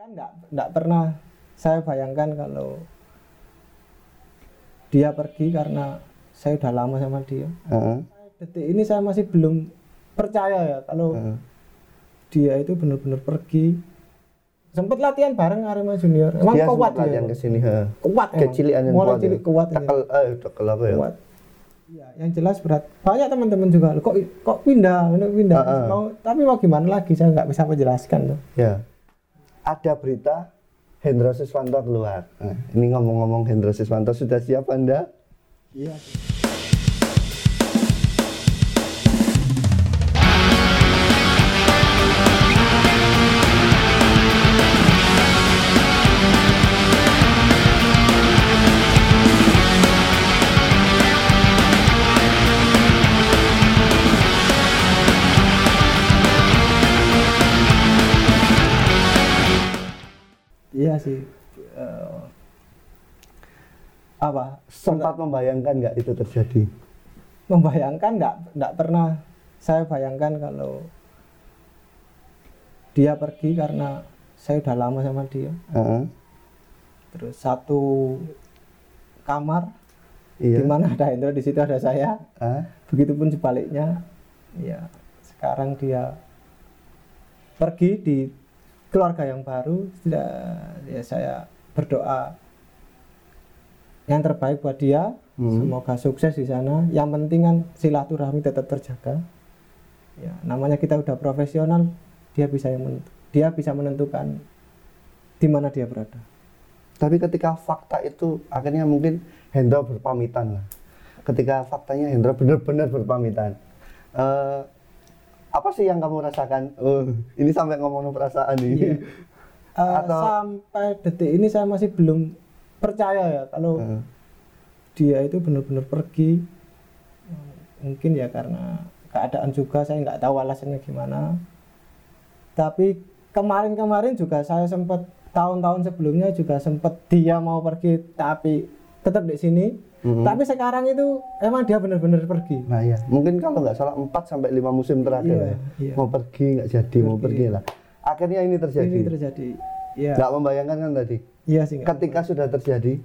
kan nggak nggak pernah saya bayangkan kalau dia pergi karena saya udah lama sama dia Heeh. detik ini saya masih belum percaya ya kalau Heeh. dia itu benar-benar pergi sempat latihan bareng Arema Junior emang Dia kuat latihan dia ke sini, heeh. kuat. Kecilian yang kuat. ya? cilik kuat ini. Tekel, eh, tekel apa ya? kuat ya yang jelas berat banyak teman-teman juga kok kok pindah pindah Heeh. mau tapi mau gimana lagi saya nggak bisa menjelaskan tuh Ya. Ada berita Hendro Siswanto keluar. Nah, ini ngomong-ngomong Hendro Siswanto sudah siap Anda? iya iya sih. Eh, apa? Sempat membayangkan nggak itu terjadi? membayangkan nggak nggak pernah. Saya bayangkan kalau dia pergi karena saya udah lama sama dia. Heeh. terus satu kamar Iya. di mana ada Hendro di situ ada saya. Ah, begitupun sebaliknya. Ya sekarang dia pergi di keluarga yang baru tidak ya saya berdoa yang terbaik buat dia Hmm. semoga sukses di sana yang penting kan silaturahmi tetap terjaga ya namanya kita udah profesional dia bisa yang menentu- dia bisa menentukan di mana dia berada Tapi ketika fakta itu akhirnya mungkin Hendro berpamitan lah. Ketika faktanya Hendro benar-benar berpamitan. Eh, apa sih yang kamu rasakan? Oh, ini sampai ngomong perasaan nih. Iya. Eh, Atau- sampai detik ini saya masih belum percaya ya kalau Heeh. dia itu benar-benar pergi mungkin ya karena keadaan juga saya nggak tahu alasannya gimana tapi kemarin-kemarin juga saya sempat tahun-tahun sebelumnya juga sempat dia mau pergi tapi tetap di sini Mhm. tapi sekarang itu emang dia benar-benar pergi Nah ya, mungkin kalau nggak salah 4 sampai 5 musim terakhir Iya, ya. iya. Mau pergi nggak jadi, mau pergi lah. Akhirnya ini terjadi. ini terjadi ya Nggak membayangkan kan tadi. iya sih Ketika sudah terjadi,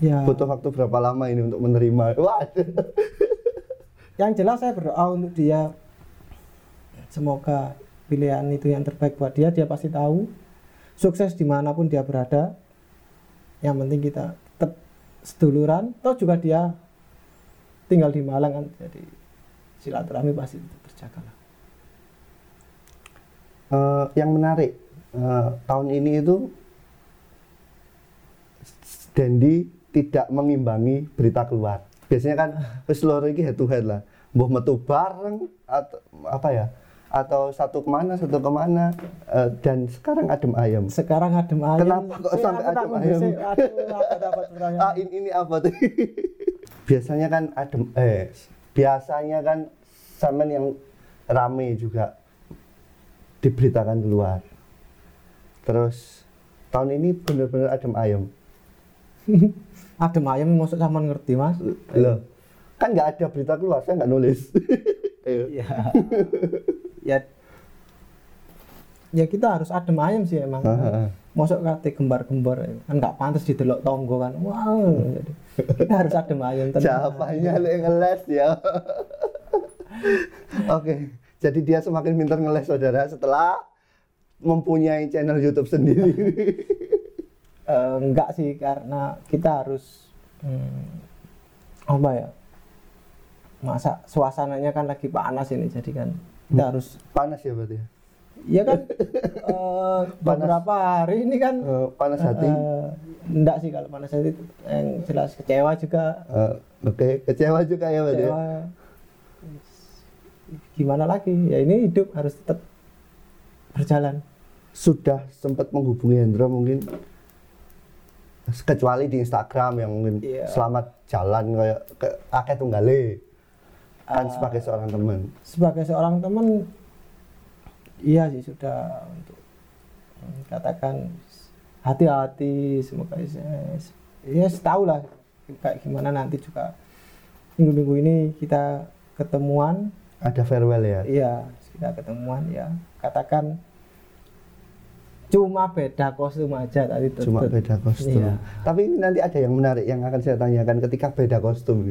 ya butuh waktu berapa lama ini untuk menerima? Wah, yang jelas saya berdoa untuk dia semoga pilihan itu yang terbaik buat dia dia pasti tahu sukses di mana pun dia berada yang penting kita seduluran toh juga dia tinggal di Malang kan jadi silaturahmi pasti terjaga lah Eh, yang menarik eh, tahun ini itu Dendi tidak mengimbangi berita keluar. Biasanya kan wis loro iki head to head lah. Mbuh metu bareng atau apa ya? Atau satu ke mana, satu ke mana eh, dan sekarang adem ayam. sekarang adem ayam Kenapa kok Eh, sampai adem ayam? Ah ini, ini apa tuh? biasanya kan adem eh biasanya kan semen yang rame juga diberitakan keluar. Terus tahun ini benar-benar adem ayam. adem ayam maksud sama ngerti mas Loh, kan nggak ada berita keluar, saya nggak nulis. Ayo. Ya ya kita harus adem ayam sih emang Heeh. Mosok kate gembar-gembar kan nggak pantas didelok tonggo kan. Wow. Jadi, kita harus adem ayam tenang. Siapanya yang ngeles ya. Oke, jadi dia semakin pintar ngeles saudara setelah mempunyai channel YouTube sendiri. Eh, enggak sih karena kita harus hmm, apa ya? Masa suasananya kan lagi panas ini jadi kan kita harus Panas ya berarti. ya? Iya kan eh, beberapa hari ini kan Eh, panas hati. eh, enggak sih kalau panas hati yang jelas kecewa juga Eh, Oke, kecewa juga ya berarti. ya? gimana lagi ya ini hidup harus tetap berjalan Sudah sempat menghubungi Hendro mungkin kecuali di Instagram yang mungkin Iya. selamat jalan kayak ke akeh tunggale Ah. sebagai seorang teman. sebagai seorang teman iya sih sudah untuk katakan hati-hati semoga ya, ya tahu lah kayak gimana nanti juga minggu-minggu ini kita ketemuan Ada farewell ya. iya kita ketemuan ya katakan cuma beda kostum aja tadi cuma beda kostum. Iya. Tapi ini nanti ada yang menarik yang akan saya tanyakan ketika beda kostum.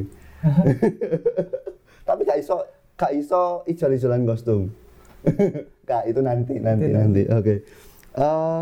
Tapi gak iso gak iso ijol-ijolan kostum. Kak itu nanti nanti Nanti, nanti. Oke. Eh,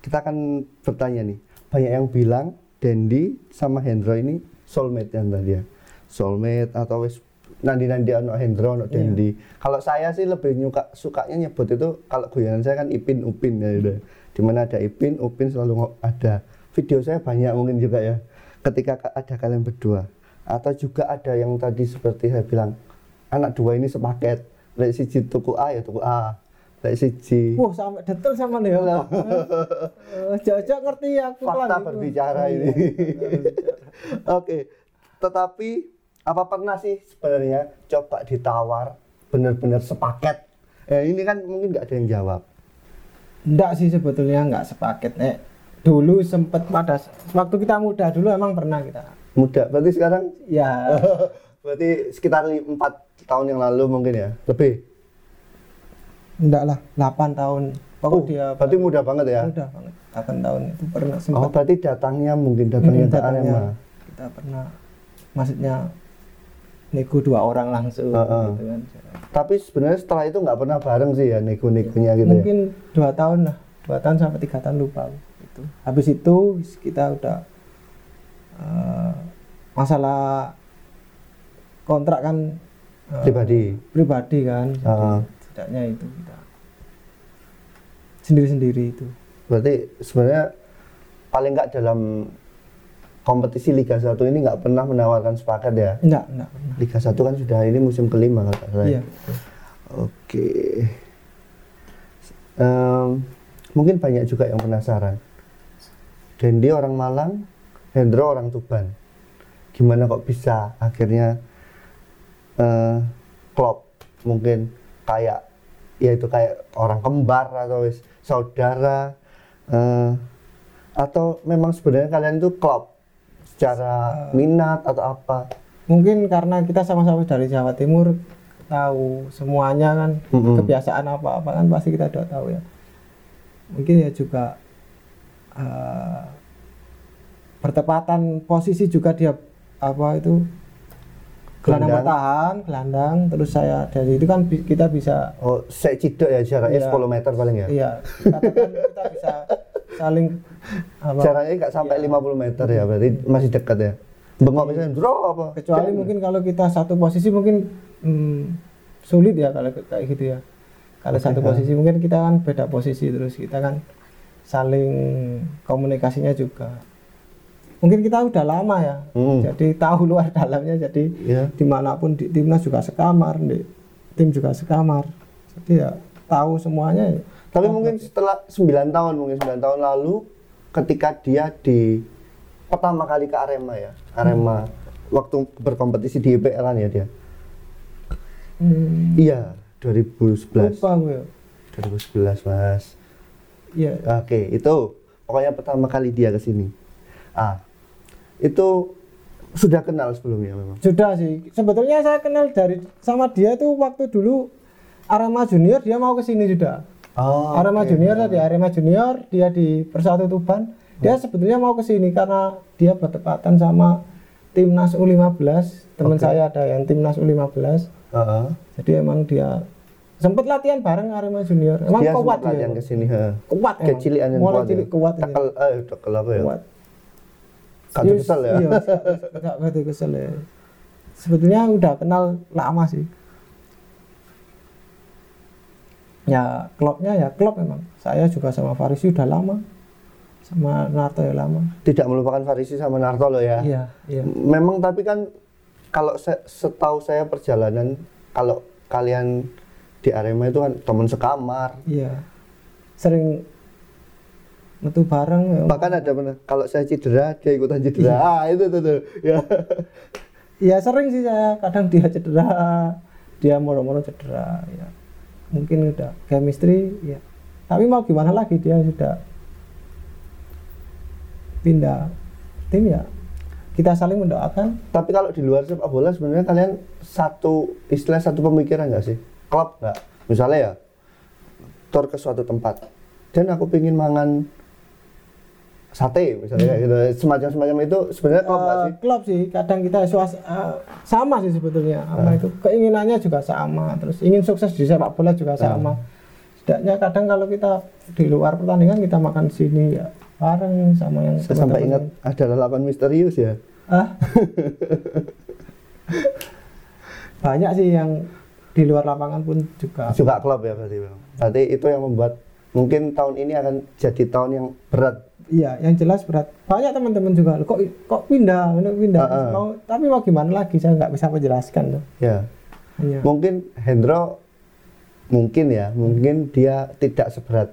kita akan bertanya nih. Banyak yang bilang Dendi sama Hendro ini soulmate yang tadi ya. Soulmate atau wis nanti-nanti ono Hendro ono Iya. Dendi. Kalau saya sih lebih nyuka sukanya nyebut itu kalau guyonan saya kan Ipin Upin ya udah. Di mana ada Ipin, Upin selalu ada. Video saya banyak mungkin juga ya. Ketika ka- ada kalian berdua atau juga ada yang tadi seperti saya bilang anak dua ini sepaket. Lek siji tuku A ya tuku A. Lek siji Wah, sampai detail sama nih ya. Jajak ngerti aku fakta itu. berbicara Iya, ini. Oke, tetapi apa pernah sih sebenarnya coba ditawar benar-benar sepaket? Eh, ini kan mungkin nggak ada yang jawab. Enggak sih sebetulnya enggak sepaket. Eh, dulu sempet pada waktu kita muda dulu emang pernah kita. Muda, berarti sekarang Ya, berarti sekitar empat tahun yang lalu mungkin ya, lebih. enggak lah, 8 tahun. Pokok Oh, dia berarti muda banget ya. muda banget. 8 tahun itu pernah Oh, sempet berarti datangnya mungkin datangnya Hmm, ke datangnya. Arema. kita pernah maksudnya nego dua orang langsung Heeh. gitu kan. Tapi sebenarnya setelah itu nggak pernah bareng sih ya nego-negonya gitu ya. Mungkin dua tahun lah, dua tahun sampai tiga tahun lupa itu. Habis itu kita udah eh, masalah kontrak kan eh, Pribadi. pribadi kan, jadi Heeh. setidaknya itu kita sendiri-sendiri itu. Berarti sebenarnya paling nggak dalam kompetisi Liga 1 ini nggak pernah menawarkan sepaket ya. Enggak, enggak pernah. Liga 1 kan sudah ini musim kelima kalau nggak salah. ya. Iya. Oke. Em, mungkin banyak juga yang penasaran. Dendi orang Malang, Hendro orang Tuban. Gimana kok bisa akhirnya eh klop mungkin kayak ya itu kayak orang kembar atau wis saudara eh, atau memang sebenarnya kalian itu klop secara minat atau apa? Mungkin karena kita sama-sama dari Jawa Timur tahu semuanya kan Mm-mm. kebiasaan apa-apa kan pasti kita udah tahu ya. Mungkin ya juga eh, bertepatan posisi juga dia apa itu gelandang bertahan, gelandang terus saya dari itu kan bi- kita bisa Oh, saya cidok ya jaraknya Iya. 10 meter paling ya? iya katakan kita bisa saling apa Jaraknya nggak sampai 50 meter ya, berarti masih dekat ya. Bengok misalnya, bro apa? kecuali mungkin kalau kita satu posisi mungkin hmm, sulit ya kalau kayak gitu ya kalau satu posisi mungkin kita kan beda posisi terus kita kan saling komunikasinya juga mungkin kita udah lama ya Hmm. jadi tahu luar dalamnya jadi Iya. di mana pun di timnas juga sekamar di tim juga sekamar jadi ya tahu semuanya ya. Tapi mungkin setelah 9 tahun, mungkin 9 tahun lalu ketika dia di pertama kali ke Arema ya. Arema waktu berkompetisi di IPL kan ya dia. hmm, Iya, 2011. lupa gue 2011, Mas. ya Oke, itu pokoknya pertama kali dia ke sini. Ah. Itu sudah kenal sebelumnya memang. Sudah sih. Sebetulnya saya kenal dari sama dia tuh waktu dulu Arema Junior dia mau ke sini sudah. Oh, Arema oke. Junior tadi Arema Junior dia di Persatu Tuban. Dia sebetulnya mau ke sini karena dia bertepatan sama timnas U15. Teman Oke. saya ada yang timnas U15. Heeh. Jadi emang dia sempat latihan bareng Arema Junior. Emang dia kuat dia. latihan ke sini. Kuat. Kecilian yang kuat. cilik ya. kuat. ini. Tekel, eh, tekel apa ya? Kuat. Kadu Yes, kesel ya. Iya, enggak begitu kesel ya. Sebetulnya udah kenal lama sih. Ya klubnya ya klub memang. Saya juga sama Farisi udah lama. Sama Narto ya lama. Tidak melupakan Farisi sama Narto loh ya. Iya, iya. Memang tapi kan kalau se- setahu saya perjalanan kalau kalian di Arema itu kan teman sekamar. Iya. Sering metu bareng ya. Bahkan ada pernah kalau saya cedera dia ikutan cedera. Iya. Ah, itu tuh, tuh. Ya. Iya sering sih saya. Kadang dia cedera, dia moro-moro cedera ya. Mungkin udah chemistry ya. Tapi mau gimana lagi dia sudah pindah tim ya. Kita saling mendoakan Tapi kalau di luar sepak bola sebenarnya kalian satu istilah satu pemikiran nggak sih? Klub nggak? Misalnya ya, tur ke suatu tempat. dan aku pengen mangan sate misalnya gitu. Semacam semacam itu sebenarnya klop Eh, sih? klop sih. Kadang kita suas eh, sama sih sebetulnya. Apa itu? Keinginannya juga sama. Terus ingin sukses di sepak bola juga sama. Setidaknya kadang kalau kita di luar pertandingan kita makan sini ya bareng sama yang saya sampai ingat ada lalapan misterius ya. Ah banyak sih yang di luar lapangan pun juga. Juga klub ya berarti berarti itu yang membuat mungkin tahun ini akan jadi tahun yang berat iya yang jelas berat. Banyak teman-teman juga kok kok pindah? Pindah. Ah, ah. mau tapi mau gimana lagi? Saya nggak bisa menjelaskan tuh. Ya mungkin Hendro mungkin ya mungkin dia tidak seberat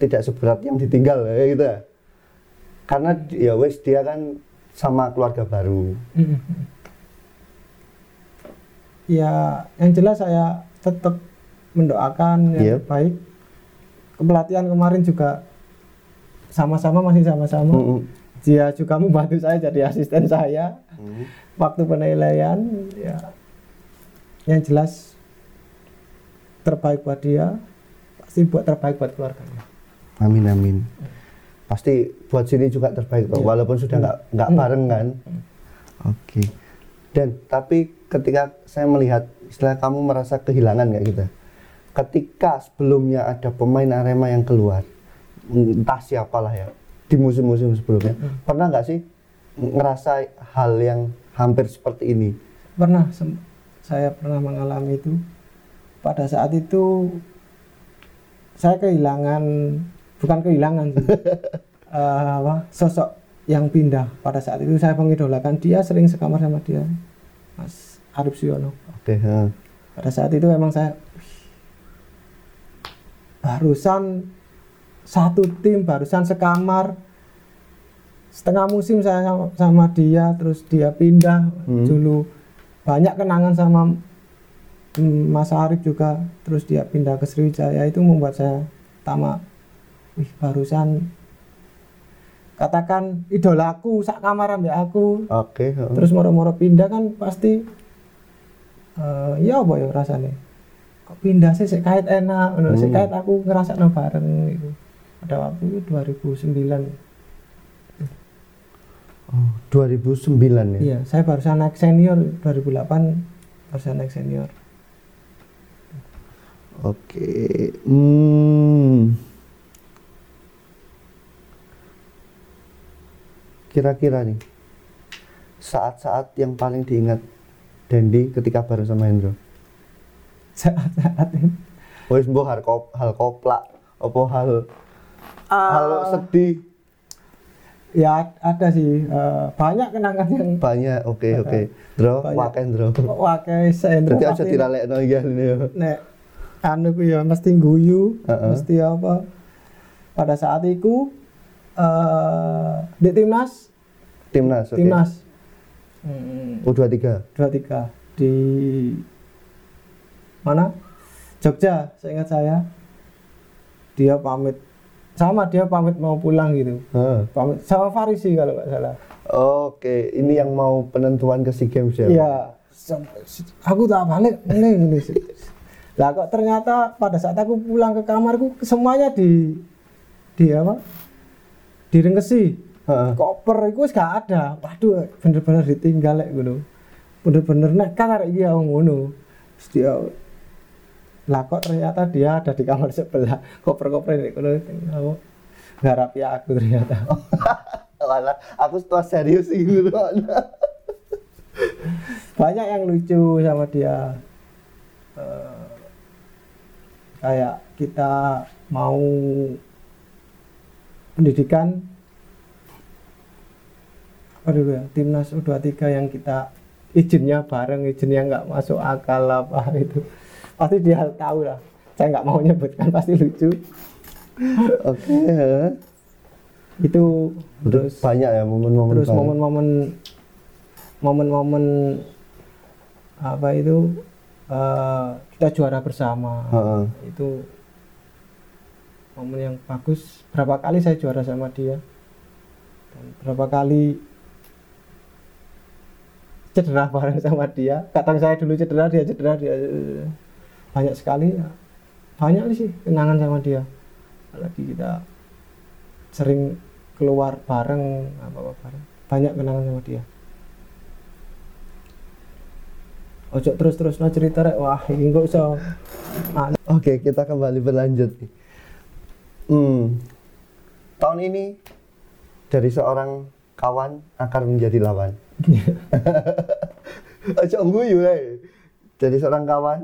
tidak seberat yang ditinggal ya gitu ya. Karena ya wes dia kan sama keluarga baru. Mm. Ya, yang jelas saya tetap mendoakan yang Yep. baik. Kepelatihan kemarin juga sama-sama masih sama-sama. Mm-mm. Dia juga membantu saya jadi asisten saya Mm. waktu penilaian. Ya, yang jelas terbaik buat dia, pasti buat terbaik buat keluarganya. amin amin pasti buat sini juga terbaik toh Iya. walaupun sudah nggak nggak Mm. bareng kan oke dan tapi ketika saya melihat istilah kamu merasa kehilangan kayak gitu ketika sebelumnya ada pemain Arema yang keluar entah siapalah ya di musim-musim sebelumnya Hmm. pernah nggak sih ngerasa hal yang hampir seperti ini Pernah saya pernah mengalami itu. Pada saat itu saya kehilangan bukan kehilangan sih. Eh, apa, sosok yang pindah pada saat itu saya mengidolakan dia sering sekamar sama dia Mas Arif Siono oke ha. pada saat itu memang saya "Wih, barusan satu tim barusan sekamar. Setengah musim saya sama, sama dia terus dia pindah. Hmm. dulu banyak kenangan sama mm, Mas Arif juga terus dia pindah ke Sriwijaya. Itu membuat saya tamak wih barusan katakan idolaku sak kamar ambek aku. Oke ha. terus moro-moro pindah kan pasti eh ya apa ya rasanya? Kok pindah sih sik kait enak. Hmm. kait aku ngerasa bareng itu pada waktu itu 2009 Oh, 2009 ya iya saya barusan naik senior 2008 barusan naik senior Oke. Hmm. Kira-kira nih saat-saat yang paling diingat Dendi ketika bareng sama Hendro. saat-saat itu Wis mbok hal kop hal koplak apa hal hal Ah, sedih ya ada sih eh, banyak kenangan yang banyak. Oke oke. Dro, Banyak. waken Dro. wakai sendro Berarti aja diralekno iki ini ya. nek anu ku ya mesti guyu Heeh. mesti apa pada saat itu eh di timnas Timnas, oke. timnas Hmm, U23. 23 di mana Jogja seingat saya dia pamit sama dia pamit mau pulang gitu Heeh. pamit sama Farisi kalau nggak salah Oke, ini yang mau penentuan ke SEA Games ya. Iya, aku tak balik ini ini. Lah kok ternyata pada saat aku pulang ke kamarku semuanya di di apa? Direngkesi. Heeh. Koper itu gak ada. Waduh, bener-bener ditinggal lek ngono. Bener-bener nekat arek iki ya ngono. Dia lah kok ternyata dia ada di kamar sebelah. Koper-koper ini kono. Aku ngarapi aku ternyata. Walah, aku setelah serius gitu. banyak yang lucu sama dia. Eh, kayak kita mau pendidikan. Apa dulu ya timnas U23 yang kita izinnya bareng izinnya nggak masuk akal apa itu pasti dia tahu lah. Saya nggak mau nyebutkan pasti lucu. Oke. heeh. itu Terus banyak ya momen-momen terus momen-momen momen-momen apa itu eh, kita juara bersama. Heeh. itu momen yang bagus. Berapa kali saya juara sama dia? Dan berapa kali cedera bareng sama dia? Kadang saya dulu cedera dia cedera dia banyak sekali ya. banyak sih kenangan sama dia apalagi kita sering keluar bareng apa apa bareng banyak kenangan sama dia ojo terus terus no cerita rek wah ini iso anu. Oke, kita kembali berlanjut. nih. Hmm, tahun ini dari seorang kawan akan menjadi lawan. Ojo guyu eh. Dari seorang kawan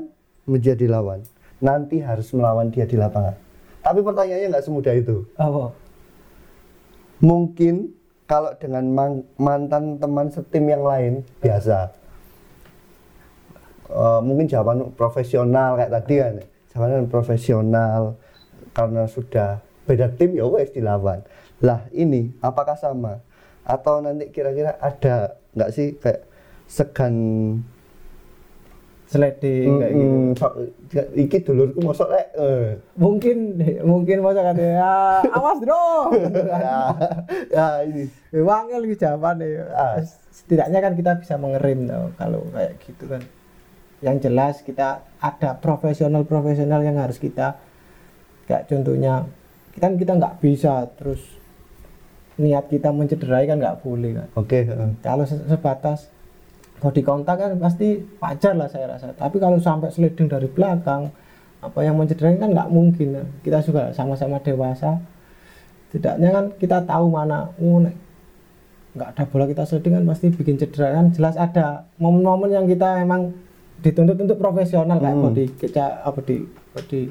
menjadi lawan. Nanti harus melawan dia di lapangan. Tapi pertanyaannya nggak semudah itu. apa Mungkin kalau dengan man- mantan teman setim yang lain biasa. Eh, mungkin jawaban profesional kayak tadi kan. Jawaban profesional karena sudah beda tim ya wes dilawan. Lah ini apakah sama? Atau nanti kira-kira ada nggak sih kayak segan sliding kayak gitu Mm, iki dulurku mosok rek eh. mungkin mungkin masa kan ya awas bro ya, ya ini wangel gitu jawabannya Ah. setidaknya kan kita bisa mengerim tau, kalau kayak gitu kan yang jelas kita ada profesional profesional yang harus kita kayak contohnya kan kita nggak bisa terus niat kita mencederai kan nggak boleh kan oke eh. kalau se- sebatas body kontak kan pasti wajar lah saya rasa. Tapi kalau sampai sliding dari belakang apa yang mencederai kan nggak mungkin. Kita juga sama-sama dewasa. Tidaknya kan kita tahu mana oh, nggak ada bola kita sliding kan pasti bikin cedera kan. Jelas ada momen-momen yang kita emang dituntut untuk profesional kayak Hmm. body kita apa di body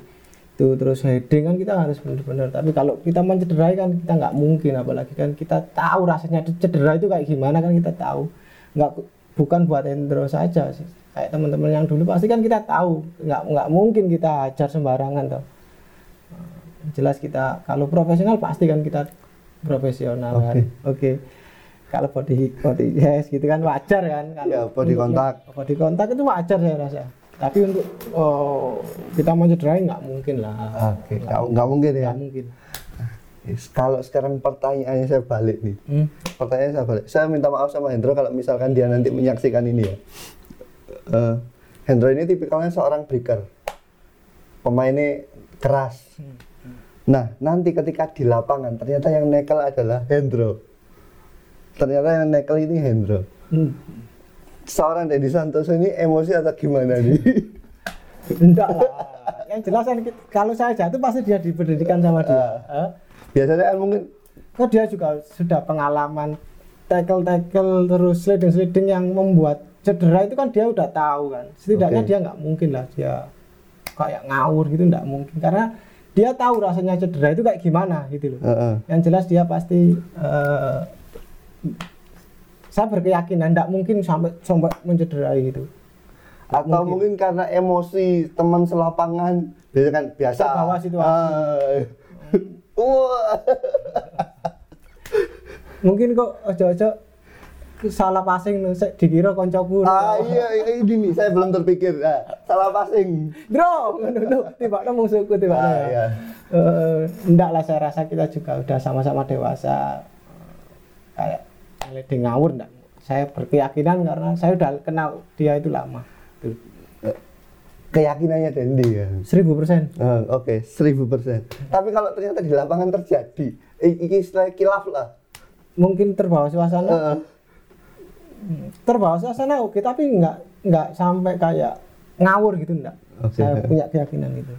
itu terus heading kan kita harus benar-benar. Tapi kalau kita mencederai kan kita nggak mungkin. Apalagi kan kita tahu rasanya cedera itu kayak gimana kan kita tahu. Nggak bukan buat Hendro saja sih. kayak teman-teman yang dulu pasti kan kita tahu. Nggak nggak mungkin kita ajar sembarangan toh. Nah, jelas kita kalau profesional pasti kan kita profesional kan. Oke. Kalau body body yes gitu kan wajar kan kalau Ya, body untuk- contact. body contact itu wajar saya rasa. Tapi untuk oh, kita mencederai nggak mungkin lah. Oke nggak nggak mungkin ya. nggak mungkin kalau sekarang pertanyaannya saya balik nih. Hmm. pertanyaan saya balik. Saya minta maaf sama Hendro kalau misalkan dia nanti menyaksikan ini ya. Eh, Hendro ini tipikalnya seorang breaker. Pemainnya keras. Nah nanti ketika di lapangan ternyata yang nekel adalah Hendro. Ternyata yang nekel ini Hendro. Hmm. seorang Deddy Santoso ini emosi atau gimana nih? Enggak lah. Yang jelas kan kalau saya jatuh pasti dia diberhentikan sama dia. Hah? Biasanya kan mungkin Kok dia juga sudah pengalaman tackle-tackle terus sliding-sliding yang membuat cedera itu kan dia udah tahu kan. Setidaknya Oke. dia nggak mungkin lah dia kayak ngawur gitu nggak mungkin karena dia tahu rasanya cedera itu kayak gimana gitu loh. eh, eh. Yang jelas dia pasti eh, saya berkeyakinan nggak mungkin sampai sampai mencederai gitu. atau mungkin. karena emosi teman selapangan biasa kan biasa Terbawa situasi. Ah. Wah Mungkin kok ojo-ojo salah passing nih, sik dikira koncoku. ah iya iya, ini nih saya belum terpikir Ah, salah passing Bro, ngono lho, tiba-tiba musuhku tiba ah, iya. Eh, enggak lah saya rasa kita juga udah sama-sama dewasa kayak lady ngawur enggak saya berkeyakinan karena saya udah kenal dia itu lama Tuh. Keyakinannya Dendi kan seribu persen. Ah, oke seribu persen. Tapi kalau ternyata di lapangan terjadi ini istilah kilaf lah. Mungkin terbawa suasana. Ah, terbawa suasana oke tapi enggak enggak sampai kayak ngawur gitu enggak Oke. saya punya keyakinan itu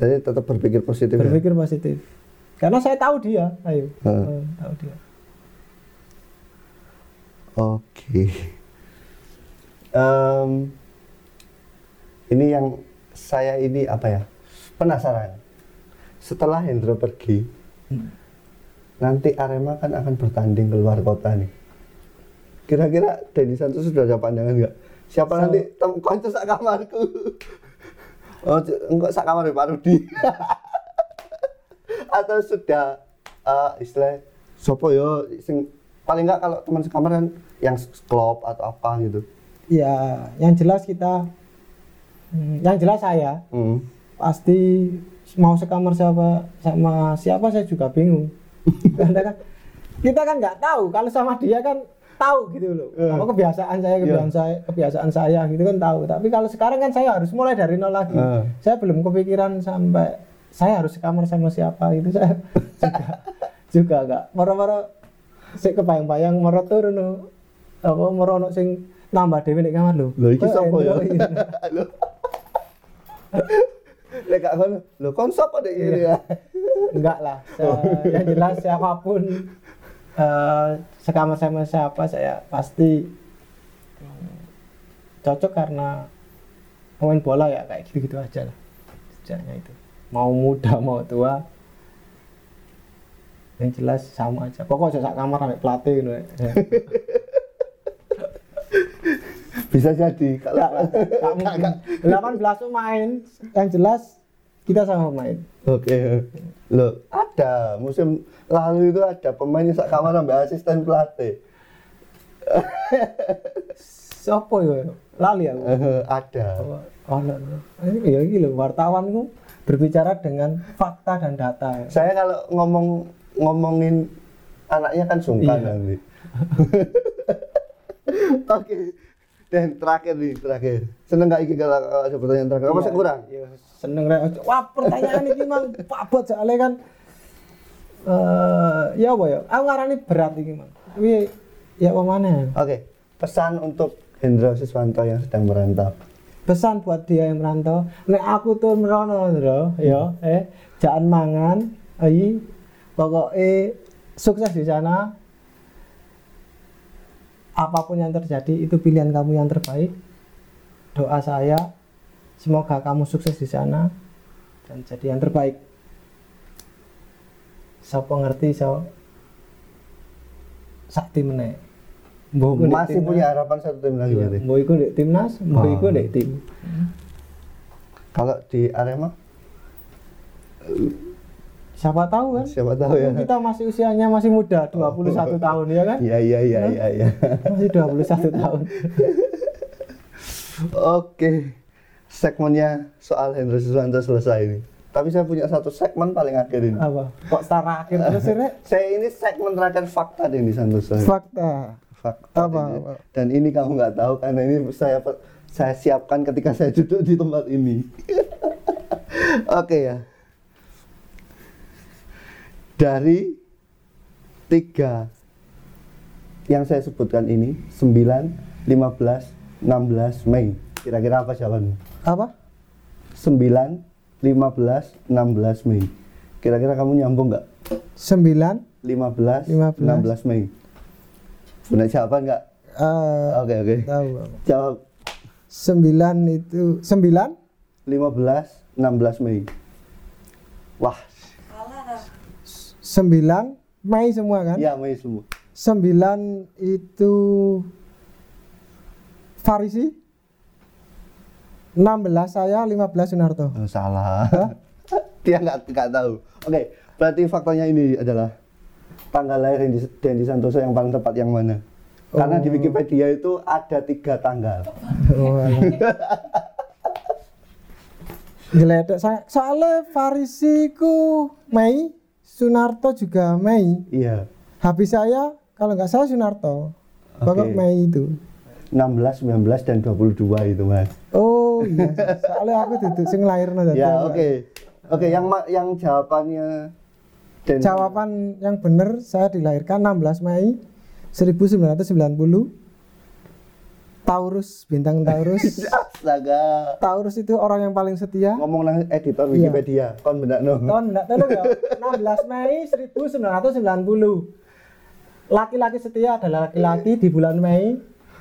jadi tetap berpikir positif ya? berpikir positif. Karena saya tahu dia ayo. Ah. Eh, tahu dia. Oke. Em, ini yang saya ini apa ya penasaran. Setelah Hendro pergi, nanti Arema kan akan bertanding ke luar kota nih. Kira-kira Denny Santos sudah ada pandangan nggak? Siapa So- nanti tem konco sak kamarku? Oh, enggak sak kamar Pak Rudi. Atau sudah eh, istilah sopo yo sing paling enggak kalau teman sekamar kan yang klub atau apa gitu. ya yang jelas kita hmm, yang jelas saya. Hmm. pasti mau sekamar siapa sama siapa saya juga bingung. Karena kan. Kita kan nggak tahu kalau sama dia kan tahu gitu loh. Eh. apa kebiasaan saya kebiasaan saya kebiasaan saya gitu kan tahu. Tapi kalau sekarang kan saya harus mulai dari nol lagi. Eh. saya belum kepikiran sampai saya harus sekamar sama siapa gitu. Saya juga juga enggak moro-moro sik kebayang-bayang moro turun no. apa moro sing nambah dhewe nek kamar lho. Lho iki sapa ya? Lek gak ngono, lho kon sapa dek Iya. ini ya? enggak lah Se- yang jelas siapa pun eh, sekamar sama siapa saya pasti cocok karena pemain bola ya kayak gitu-gitu aja lah sejaknya itu mau muda mau tua yang jelas sama aja pokoknya sak kamar sampai pelatih gitu ya. Bisa jadi kalau mungkin 18 pemain yang jelas kita sama pemain Oke. Loh, ada musim lalu itu ada pemain yang kamar sampai asisten pelatih. siapa ya lali aku Eh, ada. Oh, oh, no, no. ini ya loh wartawan ku berbicara dengan fakta dan data. Saya kalau ngomong ngomongin anaknya kan sungkan Iya. nanti. Oke. Dan terakhir nih, terakhir. Seneng gak iki kalau ada pertanyaan terakhir? Apa sih kurang? Iya, seneng rek. Wah, pertanyaan ini mang pabot soalnya kan eh ya apa ya? Aku ngarani berat iki mang. Tapi ya apa mana? Oke. Pesan untuk Hendro Siswanto yang sedang merantau. Pesan buat dia yang merantau, nek aku tuh merono, Bro, ya, eh, jangan mangan, ayi, pokoknya sukses di sana. Apa pun yang terjadi itu pilihan kamu yang terbaik. Doa saya semoga kamu sukses di sana dan jadi yang terbaik. Siapa ngerti so sakti. Mbok ndek Masih timnas, punya harapan satu tim lagi iya, berarti. mbok iku ndek timnas, mbok Oh. iku ndek tim. Kalau di Arema Siapa tahu kan? siapa tahu ya. Kita masih usianya masih muda, 21 tahun ya kan? Iya iya iya iya iya. Masih 21 tahun. Oke. Segmennya soal Hendro Siswanto selesai ini. Tapi saya punya satu segmen paling akhir ini. Apa? Kok setara akhir terus Rek? Saya ini segmen terakhir fakta deh di Santoso. Fakta. fakta Apa, ini. apa? Dan ini kamu nggak tahu karena ini saya saya siapkan ketika saya duduk di tempat ini. Oke ya. Dari tiga yang saya sebutkan ini 9, 15, 16 Mei. Kira-kira apa jawabannya? Apa? 9, 15, 16 Mei. Kira-kira kamu nyambung nggak? 9 15, 15. 16 Mei. Punya jawaban nggak? eh Oke oke. tahu. Jawab 9 itu 9 15 16 Mei. Wah, 9 Mei semua kan? iya Mei semua. 9 itu Farisi 16 saya 15 Sunarto Oh, salah. Dia nggak nggak tahu. Oke, berarti faktanya ini adalah tanggal lahir Dendi, Santoso yang paling tepat yang mana? Karena di Oh. Wikipedia itu ada tiga tanggal. Oh, alah. Gledek saya soalnya Farisi ku Mei, Sunarto juga Mei. Iya, Habis saya kalau nggak salah Sunarto. Pokok Oke. Mei itu. 16, 19 dan 22 itu mas. Oh iya, soalnya aku duduk sing dadi Ya oke, oke yang yang jawabannya Jawaban yang benar saya dilahirkan 16 Mei 1990. Taurus, bintang Taurus. Astaga. Taurus itu orang yang paling setia. Ngomong nang editor Iya. Wikipedia, kon benak no. Enggak tahu ya. 16 Mei 1990. Laki-laki setia adalah laki-laki di bulan Mei.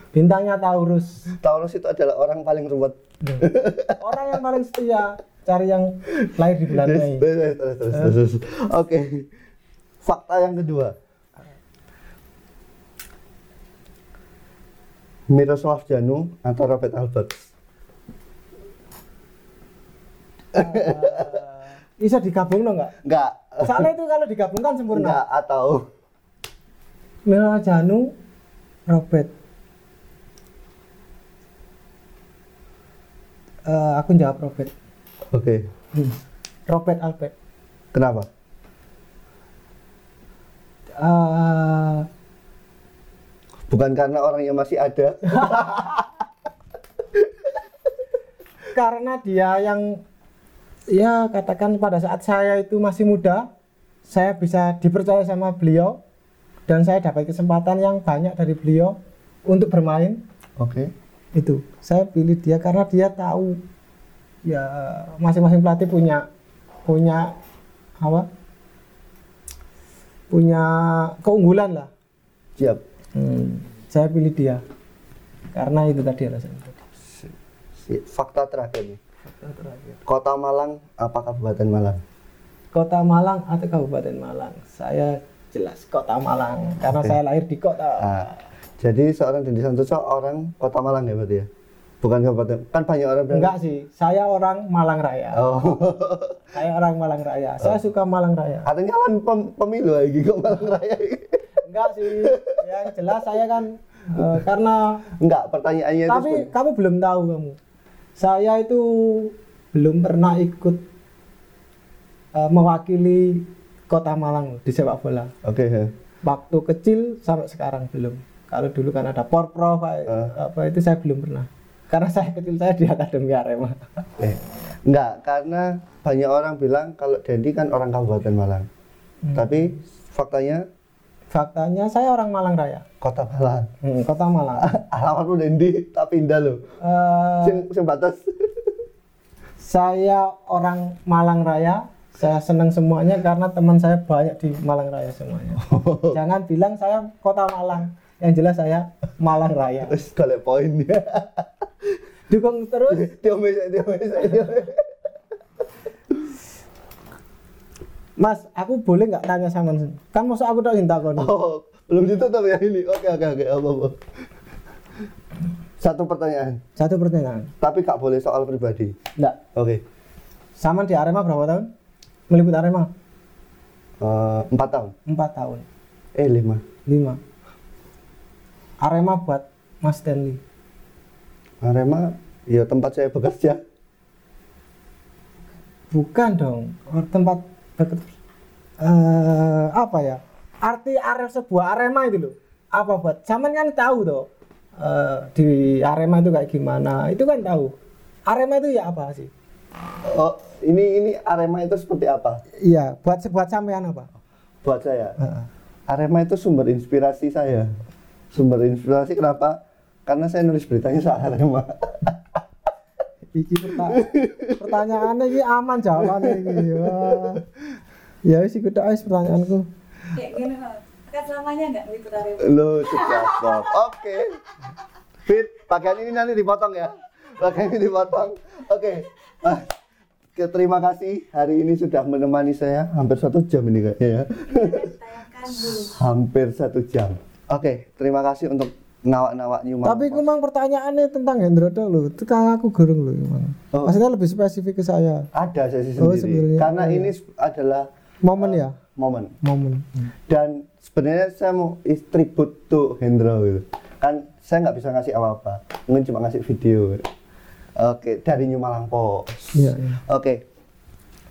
Bintangnya Taurus. Taurus itu adalah orang paling ruwet. Orang yang paling setia cari yang lahir di bulan Mei. terus, terus, terus, terus, terus. Oke. Fakta yang kedua. Miroslav Janu atau Robert Albert? Bisa digabung no enggak? Enggak. Soalnya itu kalau digabungkan sempurna. Enggak atau Mila Janu, Robert. Eh, aku jawab Robert. Oke. Hmm. Robert Albert. Kenapa? Eh, Bukan karena orangnya masih ada. karena dia yang ya katakan pada saat saya itu masih muda saya bisa dipercaya sama beliau dan saya dapat kesempatan yang banyak dari beliau untuk bermain Oke. itu saya pilih dia karena dia tahu ya masing-masing pelatih punya punya apa punya keunggulan lah Siap. Hmm, saya pilih dia karena itu tadi alasannya Si- Fakta terakhir nih. Kota Malang apa Kabupaten Malang? Kota Malang atau Kabupaten Malang saya jelas Kota Malang karena saya lahir di kota Ah, jadi seorang Dendi Santoso orang Kota Malang ya berarti ya? Bukan Kabupaten. Kan banyak orang bilang. enggak sih saya orang Malang Raya Oh. saya orang Malang Raya saya suka Malang Raya Katanya kan pem- pemilu lagi kok Malang Raya. Enggak sih yang jelas saya kan eh, karena Enggak, pertanyaannya itu tapi seperti- kamu belum tahu kamu saya itu belum pernah ikut eh, mewakili kota Malang di sepak bola Oke, ya. waktu kecil sampai sekarang belum kalau dulu kan ada porprov Eh. apa itu saya belum pernah karena saya kecil saya di akademi Arema Eh, enggak, karena banyak orang bilang kalau Dendi kan orang Kabupaten Malang. Hmm. Tapi faktanya faktanya saya orang Malang Raya Kota Malang. Hmm, kota Malang Alamatmu Dendi, tak pindah loh. Eh, Sing, sing batas. saya orang Malang Raya saya senang semuanya karena teman saya banyak di Malang Raya semuanya jangan bilang saya kota Malang yang jelas saya Malang Raya Wis golek poin ya. dukung terus Dia mesek, dia Mas aku boleh nggak tanya sama kan masa aku tak minta kau Oh, belum ditutup ya ini. Oke, oke, oke. Apa, apa. Satu pertanyaan, satu pertanyaan tapi gak boleh soal pribadi. enggak Oke. sama di Arema berapa tahun meliput Arema Eh, empat tahun. empat tahun Eh, lima. lima Arema buat Mas Stanley Arema, ya tempat saya bekerja. bukan dong Oh, tempat eh apa ya arti area sebuah Arema itu loh apa buat zaman kan tahu toh eh, di Arema itu kayak gimana itu kan tahu Arema itu ya apa sih Oh, ini ini Arema itu seperti apa? iya buat buat sampean apa Buat saya, Heeh. Arema itu sumber inspirasi saya. Sumber inspirasi kenapa? Karena saya nulis beritanya soal Arema. iki perta- pertanyaannya ini aman jawabannya ini wah ya wis ikut wis pertanyaanku Kayak gini. Kan selamanya nggak meliput Arema. Lo sudah stop. Oke. Fit, pakaian ini nanti dipotong ya. Pakaian ini dipotong. Oke. Ah, ke- terima kasih hari ini sudah menemani saya hampir satu jam ini kayaknya ya. Ditayangkan dulu. hampir satu jam. Oke, terima kasih untuk nawak-nawak New tapi ku mang pertanyaannya tentang Hendrodo loh itu kan aku gurung loh Oh. maksudnya lebih spesifik ke saya ada sesi Oh, sendiri. sebenarnya. Karena Oh, iya. ini adalah momen ya momen. momen Dan sebenarnya saya mau is tribute to Hendro gitu. Kan saya nggak bisa ngasih apa-apa, mungkin cuma ngasih video. Oke, dari New Malang. Iya, iya. Oke.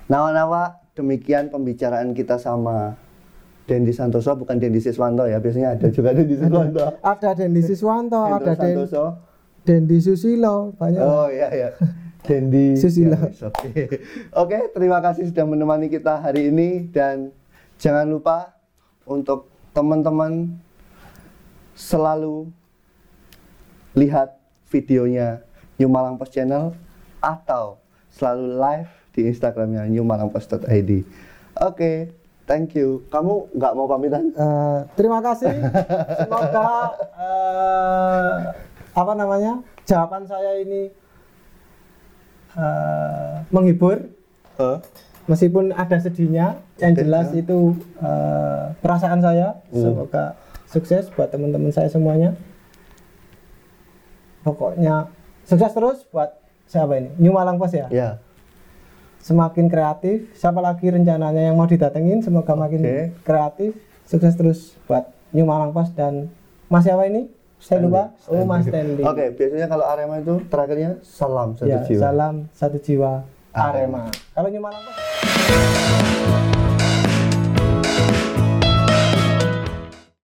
Nawa-nawa, demikian pembicaraan kita sama Dendi Santoso, bukan Dendi Siswanto ya. Biasanya ada juga Dendi Siswanto. ada Dendi Siswanto ada Den- Santoso. Dendi Susilo banyak Oh iya iya. Dendi Susilo. Ya, Oke. Oke, terima kasih sudah menemani kita hari ini dan jangan lupa untuk teman-teman selalu lihat videonya New Malang Post Channel atau selalu live di Instagramnya newmalangpost.id. Oke, thank you. Kamu nggak mau pamitan? Eh, terima kasih semoga eh, apa namanya jawaban saya ini eh, menghibur Eh, meskipun ada sedihnya yang jelas itu eh, perasaan saya Hmm. semoga sukses buat teman-teman saya semuanya pokoknya sukses terus buat siapa ini New Malang Post ya ya. Semakin kreatif siapa lagi rencananya yang mau didatengin? Semoga makin Oke. kreatif sukses terus buat New Malang Post dan Mas siapa ini? Saya lupa. Oh Mas Stanley. Oke, biasanya kalau Arema itu terakhirnya salam satu ya, jiwa. salam satu jiwa Arema. Arema. Kalau New Malang Post